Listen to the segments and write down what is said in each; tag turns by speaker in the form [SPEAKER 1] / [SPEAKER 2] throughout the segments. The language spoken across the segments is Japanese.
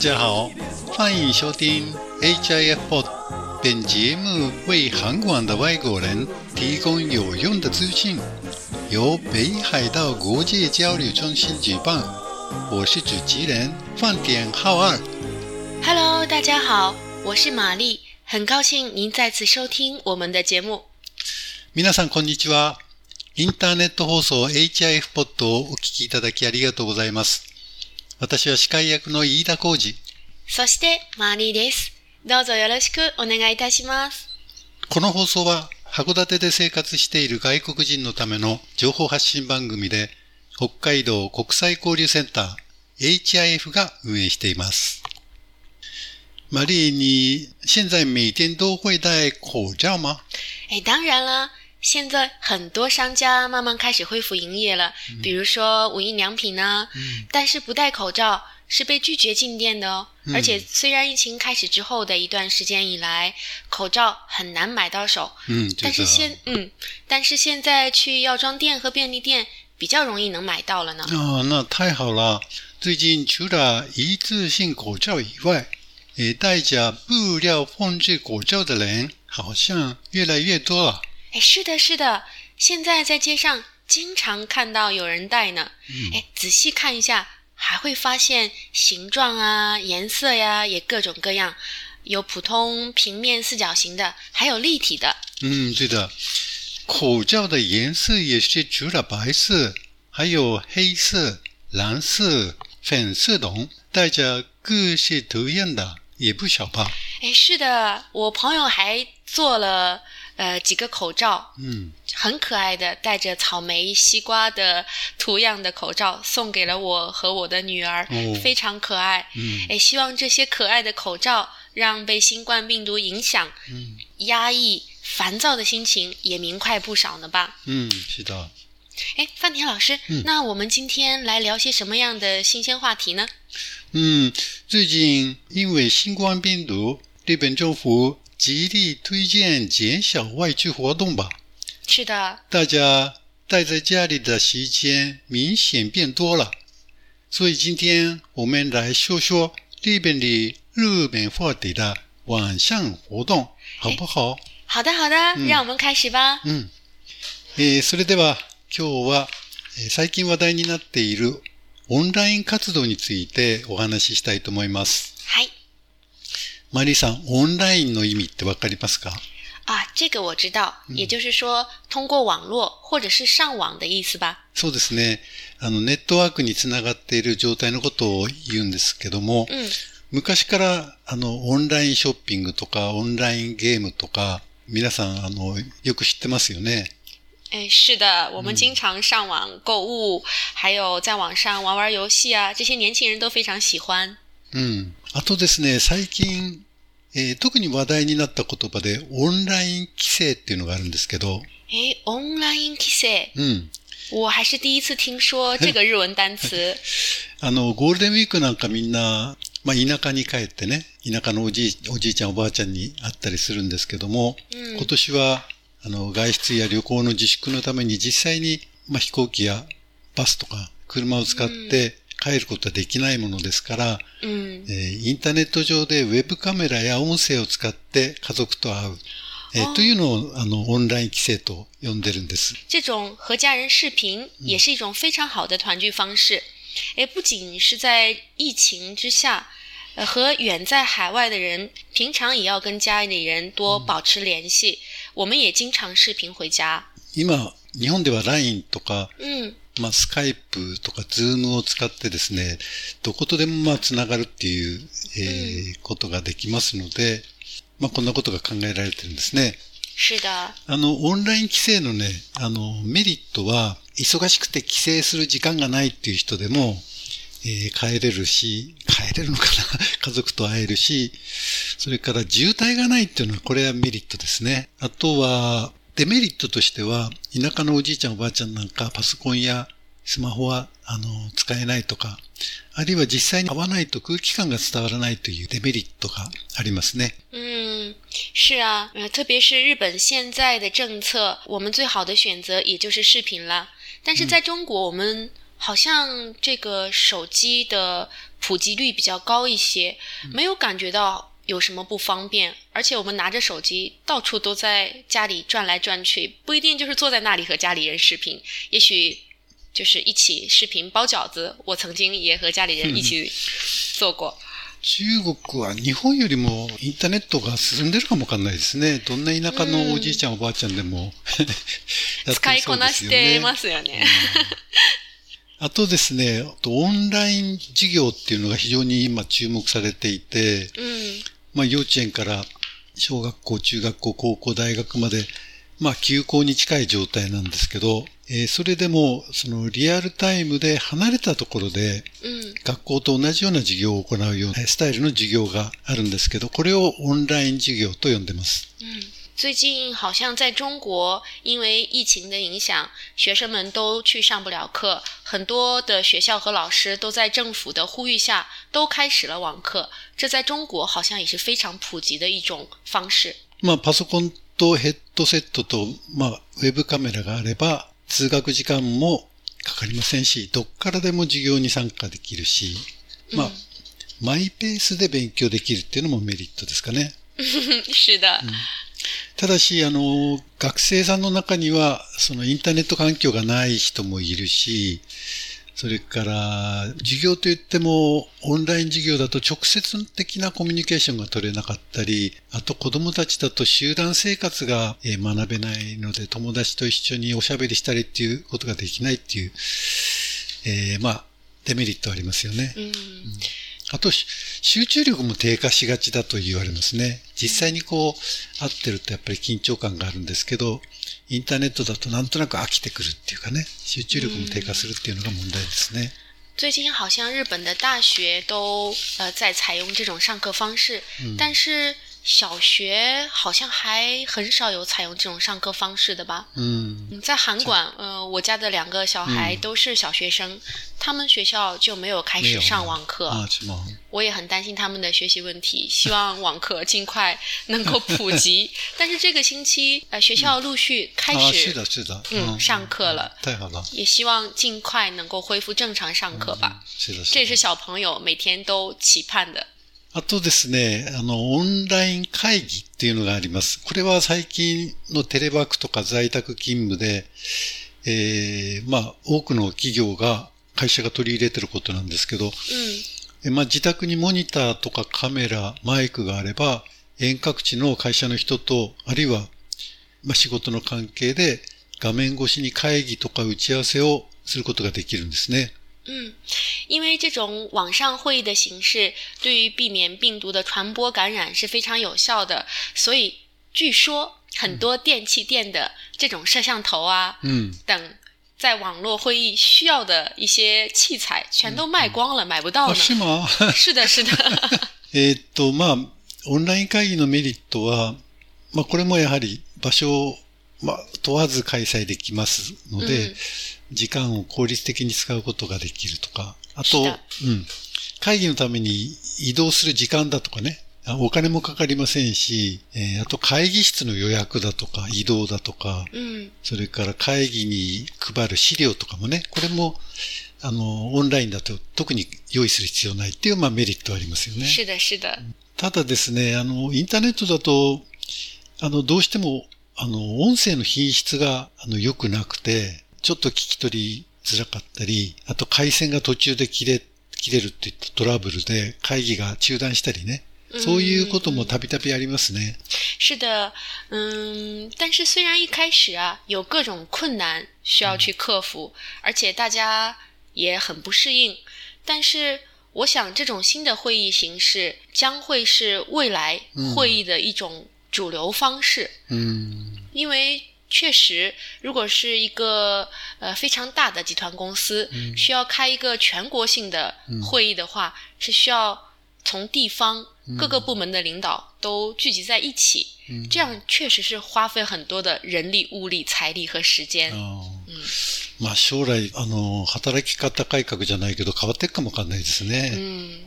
[SPEAKER 1] 家好，欢迎收听 HIF Pod。本节目为韩广的外国人提供有用的资讯，由北海道国际交流中心举办。我是主持人饭点浩二。
[SPEAKER 2] Hello，大家好，我是玛丽，很高兴您再次收听我们的节目。
[SPEAKER 1] 皆さんこんにちは。インターネット放送 HIF ポッドをお聞きいただきありがとうございます。 私は司会役の飯田浩二。
[SPEAKER 2] そしてマリーです。どうぞよろしくお願いいたします。
[SPEAKER 1] この放送は函館で生活している外国人のための情報発信番組で、北海道国際交流センター HIF が運営しています。玛丽，你现在每天都会戴口罩吗？
[SPEAKER 2] 哎，当然啦，现在很多商家慢慢开始恢复营业了，比如说无印良品呢、但是不戴口罩是被拒绝进店的哦。而且虽然疫情开始之后的一段时间以来，口罩很难买到手，
[SPEAKER 1] 嗯，
[SPEAKER 2] 但是现嗯，但是现在去药妆店和便利店比较容易能买到了呢。
[SPEAKER 1] 啊，那太好了！最近除了一次性口罩以外，也戴着布料缝制口罩的人好像越来越多了。
[SPEAKER 2] 哎，是的，是的，现在在街上经常看到有人戴呢。哎，仔细看一下，还会发现形状啊、颜色呀，也各种各样，有普通平面四角形的，还有立体的。
[SPEAKER 1] 嗯，对的，口罩的颜色也是除了白色，还有黑色、蓝色、粉色等，戴着各式图样的也不少吧？
[SPEAKER 2] 哎，是的，我朋友还做了呃几个口罩，
[SPEAKER 1] 嗯，
[SPEAKER 2] 很可爱的，带着草莓、西瓜的图样的口罩，送给了我和我的女儿，
[SPEAKER 1] 哦
[SPEAKER 2] 非常可爱。
[SPEAKER 1] 嗯
[SPEAKER 2] 哎，希望这些可爱的口罩让被新冠病毒影响、
[SPEAKER 1] 嗯
[SPEAKER 2] 压抑、烦躁的心情也明快不少呢吧？
[SPEAKER 1] 嗯，是的。
[SPEAKER 2] 哎，范田老师，
[SPEAKER 1] 嗯
[SPEAKER 2] 那我们今天来聊些什么样的新鲜话题呢？
[SPEAKER 1] 嗯，最近因为新冠病毒，日本政府极力推荐减少外出活动吧。
[SPEAKER 2] 是的，
[SPEAKER 1] 大家待在家里的时间明显变多了，所以今天我们来说说日本里热门话题的晚上活動好不好？
[SPEAKER 2] 好的，好的，让我们开始吧。
[SPEAKER 1] うん。えーそれでは今日はえー最近話題になっているオンライン活動についてお話ししたいと思います。
[SPEAKER 2] 嗨。
[SPEAKER 1] マリーさん、オンラインの意味ってわかりますか？
[SPEAKER 2] 啊，这个我知道，也就是说通过网络或者是上网的意思吧？
[SPEAKER 1] そうですね。あの、ネットワークにつながっている状態のことを言うんですけども、
[SPEAKER 2] 嗯，
[SPEAKER 1] 昔から、あの、オンラインショッピングとか、オンラインゲームとか、皆さん、あの、よく知ってますよね？
[SPEAKER 2] 哎，是的，我们经常上网购物，还有在网上玩玩游戏啊，这些年轻人都非常喜欢。
[SPEAKER 1] うん。あとですね、最近、えー特に話題になった言葉で、オンライン規制っていうのがあるんですけど、
[SPEAKER 2] 哎，online k i s s
[SPEAKER 1] うん。
[SPEAKER 2] 我还是第一次听说这个日文单词。
[SPEAKER 1] あの、ゴールデンウィークなんかみんな、まあ、田舎に帰ってね、田舎のおじい、おじいちゃんおばあちゃんに会ったりするんですけども、
[SPEAKER 2] うん。
[SPEAKER 1] 今年は、あの、外出や旅行の自粛のために実際に、まあ、飛行機やバスとか車を使って帰ることはできないものですから、
[SPEAKER 2] 嗯
[SPEAKER 1] えーインターネット上でウェブカメラや音声を使って家族と会う、えーというのを、あの、オンライン規制と呼んでるんです。
[SPEAKER 2] 这种和家人视频也是一种非常好的团聚方式。诶，不仅是在疫情之下，呃，和远在海外的人平常也要跟家里人多保持联系。我们也经常视频回家。
[SPEAKER 1] 今、日本では LINE とか、
[SPEAKER 2] 嗯，
[SPEAKER 1] まあ、スカイプとか、ズームを使ってですね、どことでもまあ、つながるっていう、えーことができますので、まあ、こんなことが考えられてるんですね。
[SPEAKER 2] 是的，
[SPEAKER 1] あの、オンライン規制のね、あの、メリットは、忙しくて帰省する時間がないっていう人でも、えー帰れるし、帰れるのかな？家族と会えるし、それから渋滞がないっていうのは、これはメリットですね。あとは、デメリットとしては、田舎のおじいちゃんおばあちゃんなんかパソコンやスマホはあの、使えないとか、あるいは実際に会わないと空気感が伝わらないというデメリットがありますね。
[SPEAKER 2] 嗯，是啊，呃，特别是日本现在的政策，我们最好的选择也就是视频了。但是在中国，我们好像这个手机的普及率比较高一些，没有感觉到有什么不方便。而且我们拿着手机到处都在家里转来转去，不一定就是坐在那里和家里人视频，也许就是一起视频包饺子。我曾经也和家里人一起做过。
[SPEAKER 1] 中国は日本よりもインターネットが進んでるかもわかんないですね。どんな田舎のおじいちゃんおばあちゃんでもやって
[SPEAKER 2] 使い
[SPEAKER 1] るそうで
[SPEAKER 2] こなし
[SPEAKER 1] すよね
[SPEAKER 2] てますよね。
[SPEAKER 1] あとですね、オンライン授業っていうのが非常に今注目されていて、
[SPEAKER 2] 嗯
[SPEAKER 1] まあ幼稚園から小学校、中学校、高校、大学まで、まあ休校に近い状態なんですけど、えーそれでもそのリアルタイムで離れたところで
[SPEAKER 2] 嗯
[SPEAKER 1] 学校と同じような授業を行うようなスタイルの授業があるんですけど、これをオンライン授業と呼んでます。
[SPEAKER 2] 嗯，最近好像在中国，因为疫情的影响，学生们都去上不了课，很多的学校和老师都在政府的呼吁下都开始了网课。这在中国好像也是非常普及的一种方式。
[SPEAKER 1] まあパソコンとヘッドセットと、まあウェブカメラがあれば通学時間もかかりませんし、どっからでも授業に参加できるし、まあ、マイペースで勉強できるっていうのもメリットですかね。
[SPEAKER 2] 是的，
[SPEAKER 1] ただし、あの、学生さんの中には、そのインターネット環境がない人もいるし、それから、授業といっても、オンライン授業だと直接的なコミュニケーションが取れなかったり、あと子供たちだと集団生活がえー学べないので、友達と一緒におしゃべりしたりっていうことができないっていう、えーまあ、デメリットありますよね。
[SPEAKER 2] 嗯
[SPEAKER 1] あと、し集中力も低下しがちだと言われますね。実際にこう、会ってるとやっぱり緊張感があるんですけど、インターネットだとなんとなく飽きてくるっていうかね、集中力も低下するっていうのが問題ですね。
[SPEAKER 2] 最近好像日本的大学都呃在采用这种上课方式，但是小学好像还很少有采用这种上课方式的吧？
[SPEAKER 1] うん。
[SPEAKER 2] 嗯，在韩馆，呃，我家的两个小孩
[SPEAKER 1] 嗯
[SPEAKER 2] 都是小学生，他们学校就没有开
[SPEAKER 1] 没有
[SPEAKER 2] 始上网课。
[SPEAKER 1] あちも
[SPEAKER 2] 我也很担心他们的学习问题，希望网课尽快能够普及。但是这个星期，呃，学校陆续开
[SPEAKER 1] あ、
[SPEAKER 2] 始
[SPEAKER 1] 是的、是的。
[SPEAKER 2] 嗯上课了，
[SPEAKER 1] 太好了。
[SPEAKER 2] 也希望尽快能够恢复正常上课吧。
[SPEAKER 1] 是的、
[SPEAKER 2] 这也
[SPEAKER 1] 是的。
[SPEAKER 2] 是小朋友每天都期盼的。
[SPEAKER 1] あとですね、あの、オンライン会議っていうのがあります。これは最近のテレワークとか在宅勤務で、えーまあ、多くの企業が、会社が取り入れてることなんですけど、
[SPEAKER 2] 嗯
[SPEAKER 1] えまあ、自宅にモニターとかカメラ、マイクがあれば、遠隔地の会社の人と、あるいは、まあ、仕事の関係で画面越しに会議とか打ち合わせをすることができるんですね。
[SPEAKER 2] 嗯，因为这种网上会议的形式对于避免病毒的传播感染是非常有效的，所以据说很多电器店的这种摄像头啊，
[SPEAKER 1] うん。
[SPEAKER 2] 等在网络会议需要的一些器材全都卖光了，买不到
[SPEAKER 1] あ、
[SPEAKER 2] 呢。
[SPEAKER 1] しま
[SPEAKER 2] 是的，是的，
[SPEAKER 1] えーっと、まあ、オンライン会議のメリットは、まあ、これもやはり場所を、 まあ、問わず開催できますので、
[SPEAKER 2] うん
[SPEAKER 1] 時間を効率的に使うことができるとか、あと、うん。会議のために移動する時間だとかね、あお金もかかりませんし、えーあと会議室の予約だとか移動だとか、
[SPEAKER 2] 嗯
[SPEAKER 1] それから会議に配る資料とかもね、これも、あの、オンラインだと特に用意する必要ないっていう、まあメリットはありますよね。
[SPEAKER 2] 是的，是的，
[SPEAKER 1] ただですね、あの、インターネットだと、あの、どうしても、あの、音声の品質が、あの、良くなくて、ちょっと聞き取りづらかったり、あと回線が途中で切れ、切れるっていったトラブルで会議が中断したりね。そういうこともたびたびありますね。
[SPEAKER 2] 是的，嗯，但是虽然一开始啊有各种困难需要去克服，而且大家也很不适应，但是我想这种新的会议形式将会是未来会议的一种主流方式，
[SPEAKER 1] うん。
[SPEAKER 2] 因为确实，如果是一个呃非常大的集团公司、需要开一个全国性的会议的话，是需要从地方各个部门的领导都聚集在一起，这样确实是花费很多的人力、物力、财力和时间。
[SPEAKER 1] あー まあ将来、あの、働き方改革じゃないけど変わっていくかもわかんないですね。
[SPEAKER 2] 嗯，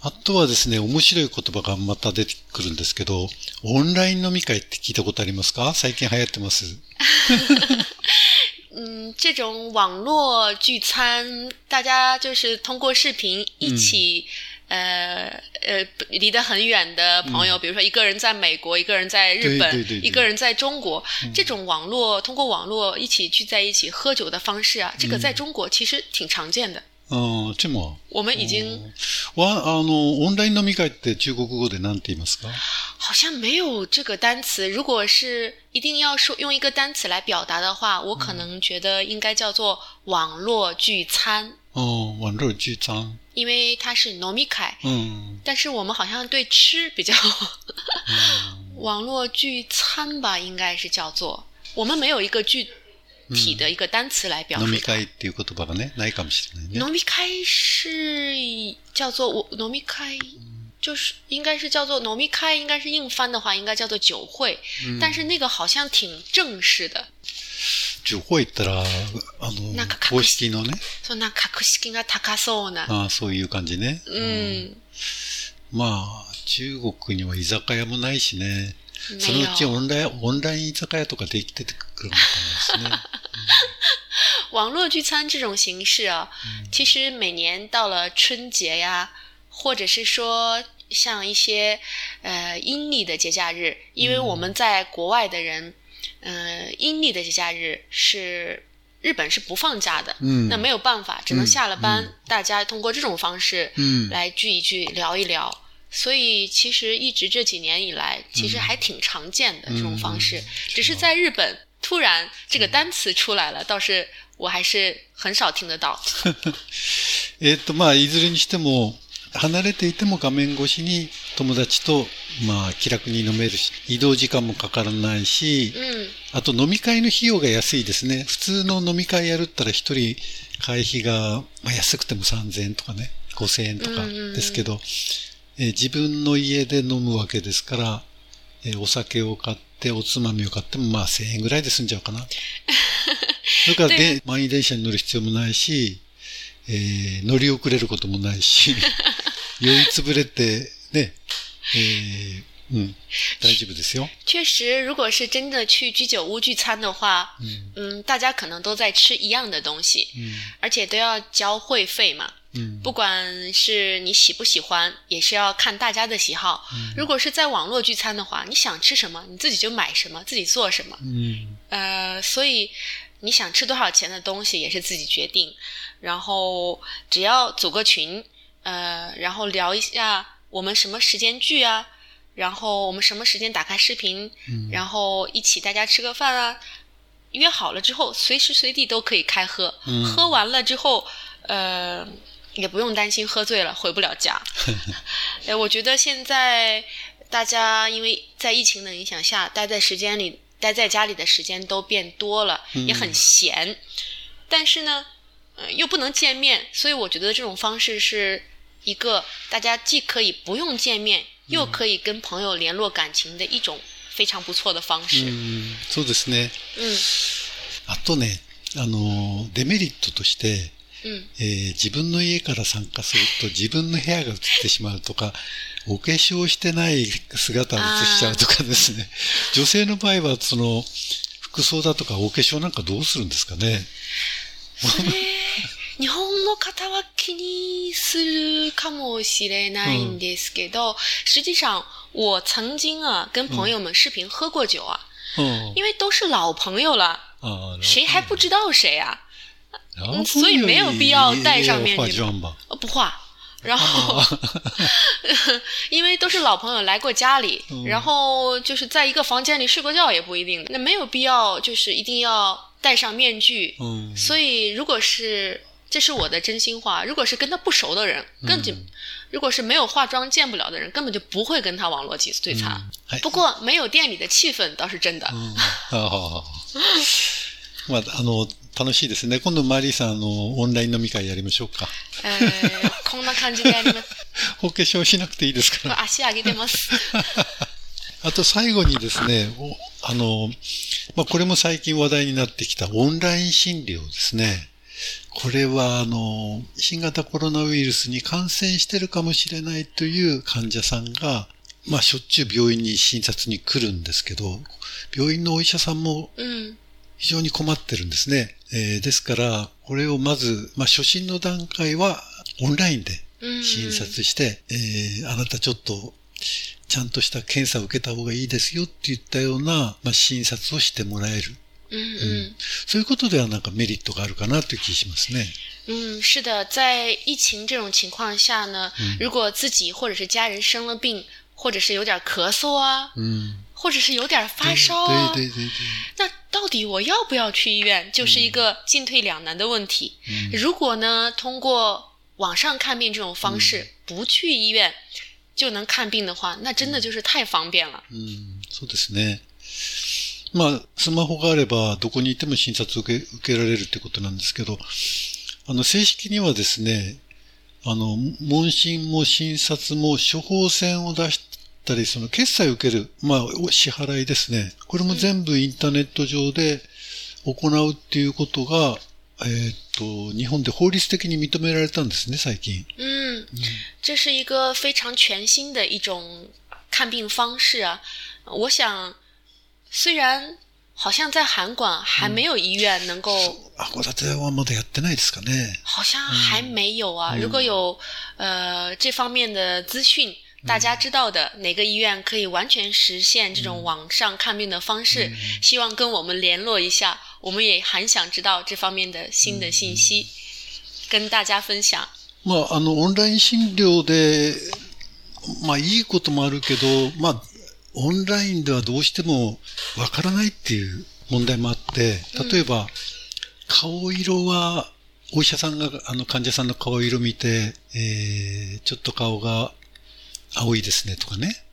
[SPEAKER 1] あとはですね、面白い言葉がまた出てくるんですけど、オンライン飲み会って聞いたことありますか？最近流行ってます。
[SPEAKER 2] 嗯，这种网络聚餐，大家就是通过视频一起，呃呃，离得很远的朋友，比如说一个人在美国，一个人在日本，
[SPEAKER 1] 对对对对。
[SPEAKER 2] 一个人在中国，这种网络通过网络一起聚在一起喝酒的方式啊，这个在中国其实挺常见的。
[SPEAKER 1] うん、でも、
[SPEAKER 2] 我们已经
[SPEAKER 1] わ、あの、オンライン飲み会って中国語で何て言いますか
[SPEAKER 2] 好像没有这个单词。如果是一定要说用一个单词来表达的话，我可能觉得应该叫做网络聚餐，
[SPEAKER 1] うん、ワンロー聚餐。
[SPEAKER 2] 因为它是 n o m i k a
[SPEAKER 1] うん。
[SPEAKER 2] 但是我们好像对吃比较网络聚餐吧，应该是叫做我们没有一个具 体的一个单词来表
[SPEAKER 1] 飲み。会っていう言葉がね、ないかもしれないね。
[SPEAKER 2] 农民开是叫做我农民开，就是应该是叫做开，应该是硬翻的话，应该叫做酒会，但是那个好像挺正式的，
[SPEAKER 1] 地方行ったら、あの公式のね、
[SPEAKER 2] そんな格式が高そうな。
[SPEAKER 1] ああそういう感じね。
[SPEAKER 2] 嗯，
[SPEAKER 1] まあ、中国には居酒屋もないしね。その
[SPEAKER 2] 没
[SPEAKER 1] うちオ
[SPEAKER 2] 有。
[SPEAKER 1] ンライン、オンライン居酒屋とかできてくるのかもしれないですね。
[SPEAKER 2] 网络聚餐这种形式啊，其实每年到了春节呀，或者是说像一些呃阴历的节假日，因为我们在国外的人，呃，阴历的节假日是日本是不放假的，
[SPEAKER 1] 嗯。
[SPEAKER 2] 那没有办法，只能下了班，大家通过这种方式
[SPEAKER 1] 嗯。
[SPEAKER 2] 来聚一聚，聊一聊。所以其实一直这几年以来，其实还挺常见的、这种方式，只是在日本突然这个单词出来了，倒是我还是很少听得到。
[SPEAKER 1] えっと、まあ、いずれにしても、離れていても画面越しに友達と、まあ、気楽に飲めるし、移動時間もかからないし、
[SPEAKER 2] 嗯
[SPEAKER 1] あと飲み会の費用が安いですね。普通の飲み会やるったら一人会費が、まあ、安くても3000円とかね、5000円とか
[SPEAKER 2] うんうんうん
[SPEAKER 1] ですけど、えー自分の家で飲むわけですから、えーお酒を買って、おつまみを買ってもまあ1000円ぐらいで済んじゃうかな。それからで、満員電車に乗る必要もないし、えー乗り遅れることもないし、酔いつぶれて、ね、えーうん、大丈夫ですよ。
[SPEAKER 2] 确实，如果是真的去居酒屋聚餐的话，嗯大家可能都在吃一样的东西，
[SPEAKER 1] うん
[SPEAKER 2] 而且都要交会费嘛。
[SPEAKER 1] うん
[SPEAKER 2] 不管是你喜不喜欢，也是要看大家的喜好。如果是在网络聚餐的话，你想吃什么，你自己就买什么，自己做什么。
[SPEAKER 1] うん
[SPEAKER 2] 呃，所以你想吃多少钱的东西也是自己决定，然后只要组个群，呃，然后聊一下我们什么时间聚啊， 然后我们什么时间打开视频，然后一起大家吃个饭啊，约好了之后，随时随地都可以开喝，喝完了之后，呃。也不用担心喝醉了回不了家。哎，我觉得现在大家因为在疫情的影响下，待在时间里待在家里的时间都变多了，也很闲。但是呢，呃，又不能见面，所以我觉得这种方式是一个大家既可以不用见面，又可以跟朋友联络感情的一种非常不错的方式。
[SPEAKER 1] うんそうですね。
[SPEAKER 2] 嗯
[SPEAKER 1] あとね、あの、デメリットとして、
[SPEAKER 2] 嗯
[SPEAKER 1] えー自分の家から参加すると自分の部屋が映ってしまうとか、お化粧してない姿を映しちゃうとかですね。女性の場合は、その、服装だとかお化粧なんかどうするんですかね。
[SPEAKER 2] それ日本の方は気にするかもしれないんですけど、实际上我曾经啊跟朋友们视频喝过酒啊，
[SPEAKER 1] うん
[SPEAKER 2] 因为都是老朋友了，
[SPEAKER 1] あー
[SPEAKER 2] 谁还不知道谁啊？
[SPEAKER 1] ラブ
[SPEAKER 2] 所以没有必要戴上面具
[SPEAKER 1] 化妆吧。
[SPEAKER 2] 呃，不画。然后，因为都是老朋友来过家里，然后就是在一个房间里睡过觉也不一定的，那没有必要就是一定要戴上面具。
[SPEAKER 1] うん
[SPEAKER 2] 所以，如果是 这是我的真心话，如果是跟他不熟的人，根本、如果是没有化妆见不了的人，根本就不会跟他网络聚聚餐。
[SPEAKER 1] はい
[SPEAKER 2] 不过，没有店里的气氛倒是真的。
[SPEAKER 1] うんああまあ、あの、楽しいですね。今度、マリーさん、あの、オンライン飲み会やりましょうか。
[SPEAKER 2] えーこんな感じでやります。
[SPEAKER 1] お化粧しなくていいですから。
[SPEAKER 2] 足上げてます。
[SPEAKER 1] あと最後にですね、おあの、まあ、これも最近話題になってきたオンライン診療ですね。これは、あの、新型コロナウイルスに感染してるかもしれないという患者さんが、まあ、しょっちゅう病院に診察に来るんですけど、病院のお医者さんも
[SPEAKER 2] 嗯
[SPEAKER 1] 非常に困ってるんですね。えーですから、これをまず、まあ、初診の段階はオンラインで
[SPEAKER 2] 嗯，
[SPEAKER 1] 診察して、えーあなたちょっと、ちゃんとした検査を受けた方がいいですよって言ったような、まあ、診察をしてもらえる。
[SPEAKER 2] 嗯嗯
[SPEAKER 1] そういうことではなんかメリットがあるかなという気しますね。
[SPEAKER 2] 嗯，是的，在疫情这种情况下呢，如果自己或者是家人生了病，或者是有点咳嗽啊，
[SPEAKER 1] うん。
[SPEAKER 2] 或者是有点发烧啊，
[SPEAKER 1] 对对对对。
[SPEAKER 2] 那到底我要不要去医院，就是一个进退两难的问题。如果呢，通过网上看病这种方式，不去医院就能看病的话，那真的就是太方便了。
[SPEAKER 1] うん、そうですね。 まあ、スマホがあれば、どこにいても診察を受け受けられるってことなんですけど、あの、正式にはですね、あの、問診も診察も処方箋を出したり、その決済を受ける、まあ、お支払いですね。これも全部インターネット上で行うっていうことが、えーっと、日本で法律的に認められたんですね、最近。
[SPEAKER 2] 嗯，这是一个非常全新的一种看病方式啊。我想，虽然好像在韩馆还没有医院能够，
[SPEAKER 1] 函館はまだやってないですかね。
[SPEAKER 2] 好像还没有啊。如果有呃这方面的资讯，大家知道的哪个医院可以完全实现这种网上看病的方式，希望跟我们联络一下，我们也很想知道这方面的新的信息，跟大家分享。
[SPEAKER 1] まあ、あの、オンライン診療で、まあ、いいこともあるけど、まあ、 オンラインではどうしてもわからないっていう問題もあって、例えば、顔色は、お医者さんが、あの、患者さんの顔色見て、えー、ちょっと顔が青いですねとかね。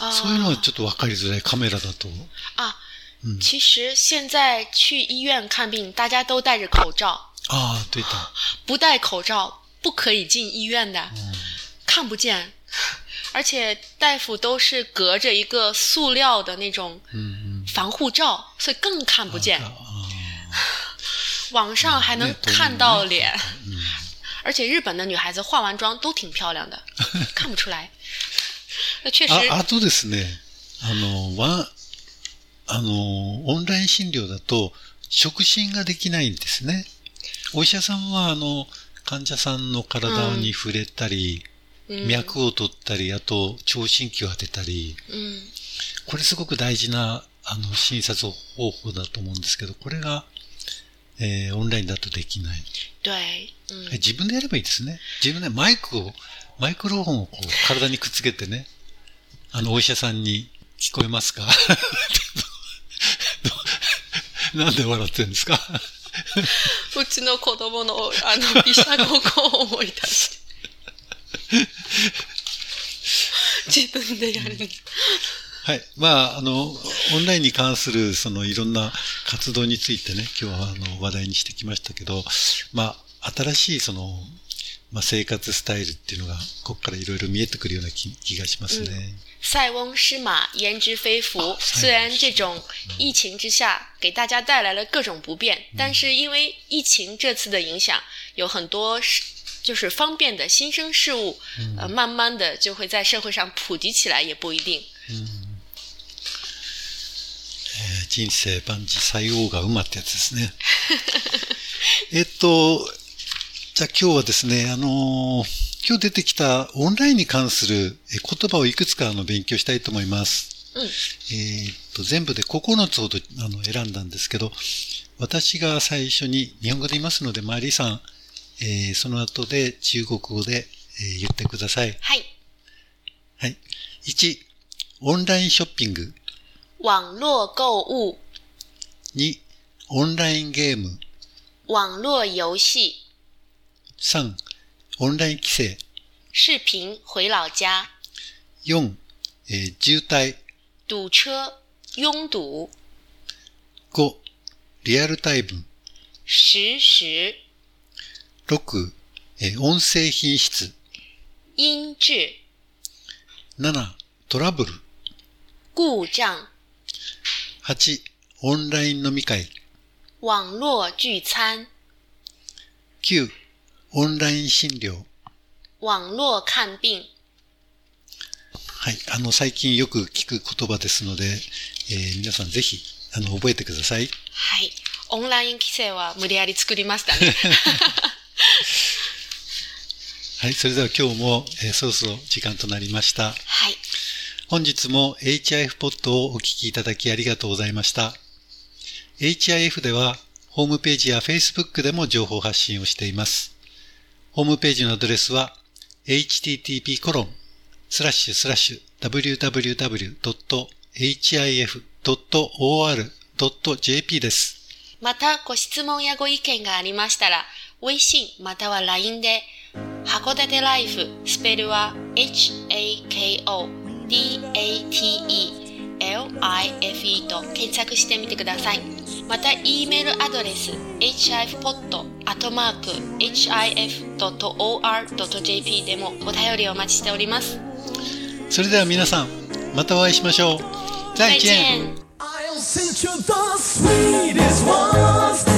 [SPEAKER 2] 啊
[SPEAKER 1] そういうのはちょっとわかりづらい、カメラだと。
[SPEAKER 2] 啊，其实现在去医院看病，大家都戴着口罩，
[SPEAKER 1] ああ、对だ。
[SPEAKER 2] 不戴口罩不可以进医院的，看不见。而且大夫都是隔着一个塑料的那种防护罩，所以更看不见。网上还能看到脸，而且日本的女孩子化完妆都挺漂亮的，看不出来。那确实，
[SPEAKER 1] あ、あとですね、あの、ワン、あの、オンライン診療だと、触診ができないんですね。お医者さんは、あの、患者さんの体に触れたり、 脈を取ったり、あと、聴診器を当てたり、
[SPEAKER 2] 嗯
[SPEAKER 1] これすごく大事な、あの、診察方法だと思うんですけど、これが、えーオンラインだとできない。
[SPEAKER 2] 对，嗯
[SPEAKER 1] 自分でやればいいですね。自分でマイクを、マイクロフォンをこう体にくっつけてね、あの、お医者さんに聞こえますか？なんで笑ってるんですか？
[SPEAKER 2] うちの子供のあの医者ごっこを思い出して。自分でやる。
[SPEAKER 1] はい。まあ、あの、オンラインに関する、その、いろんな活動についてね、今日は、あの、話題にしてきましたけど、まあ、新しい、その、まあ、生活スタイルっていうのが、ここからいろいろ見えてくるような気気がしますね。
[SPEAKER 2] 塞翁失马，焉知非福。虽然这种疫情之下给大家带来了各种不便，但是因为疫情这次的影响，有很多是就是方便的新生事物，呃，慢慢的就会在社会上普及起来，也不一定。
[SPEAKER 1] えー人生万事採用が馬ってやつですね。えっと、じゃあ今日はですね、あのー今日出てきたオンラインに関するえー言葉をいくつかあの勉強したいと思います。
[SPEAKER 2] うん
[SPEAKER 1] えーっと、全部で9つほどあの選んだんですけど、私が最初に日本語で言いますので、マリーさん、えーその後で中国語で、えー言ってください。
[SPEAKER 2] はい。
[SPEAKER 1] はい。1、オンラインショッピング。
[SPEAKER 2] 网络购物、
[SPEAKER 1] 2、オンラインゲーム。
[SPEAKER 2] 网络游戏、
[SPEAKER 1] 3、オンライン規制。
[SPEAKER 2] 视频回老家、
[SPEAKER 1] 4、えー渋滞。
[SPEAKER 2] 堵车、拥堵、
[SPEAKER 1] 5、リアルタイム。
[SPEAKER 2] 实时、
[SPEAKER 1] 6、えー音声品質。
[SPEAKER 2] 音质、
[SPEAKER 1] 7、トラブル。
[SPEAKER 2] 故障、
[SPEAKER 1] 8、オンライン飲み会。
[SPEAKER 2] 网络聚餐、
[SPEAKER 1] 9、オンライン診療。
[SPEAKER 2] 网络看病。
[SPEAKER 1] はい。あの、最近よく聞く言葉ですので、えー皆さんぜひ、あの、覚えてください。
[SPEAKER 2] はい。オンライン規制は無理やり作りましたね。
[SPEAKER 1] はい。それでは今日も、えーそろそろ時間となりました。
[SPEAKER 2] はい。
[SPEAKER 1] 本日も HIF ポットをお聞きいただきありがとうございました。HIF では、ホームページや Facebook でも情報発信をしています。ホームページのアドレスは、http コロンスラッシュスラッシュ www.hif.or.jp です。
[SPEAKER 2] また、ご質問やご意見がありましたら、微信または LINE で、函館ライフ、スペルは HAKODATELIFE と検索してみてください。また、E メールアドレス、hifpod.hif.or.jp でもお便りをお待ちしております。
[SPEAKER 1] それでは皆さん、またお会いしましょう。再见。
[SPEAKER 2] 再见。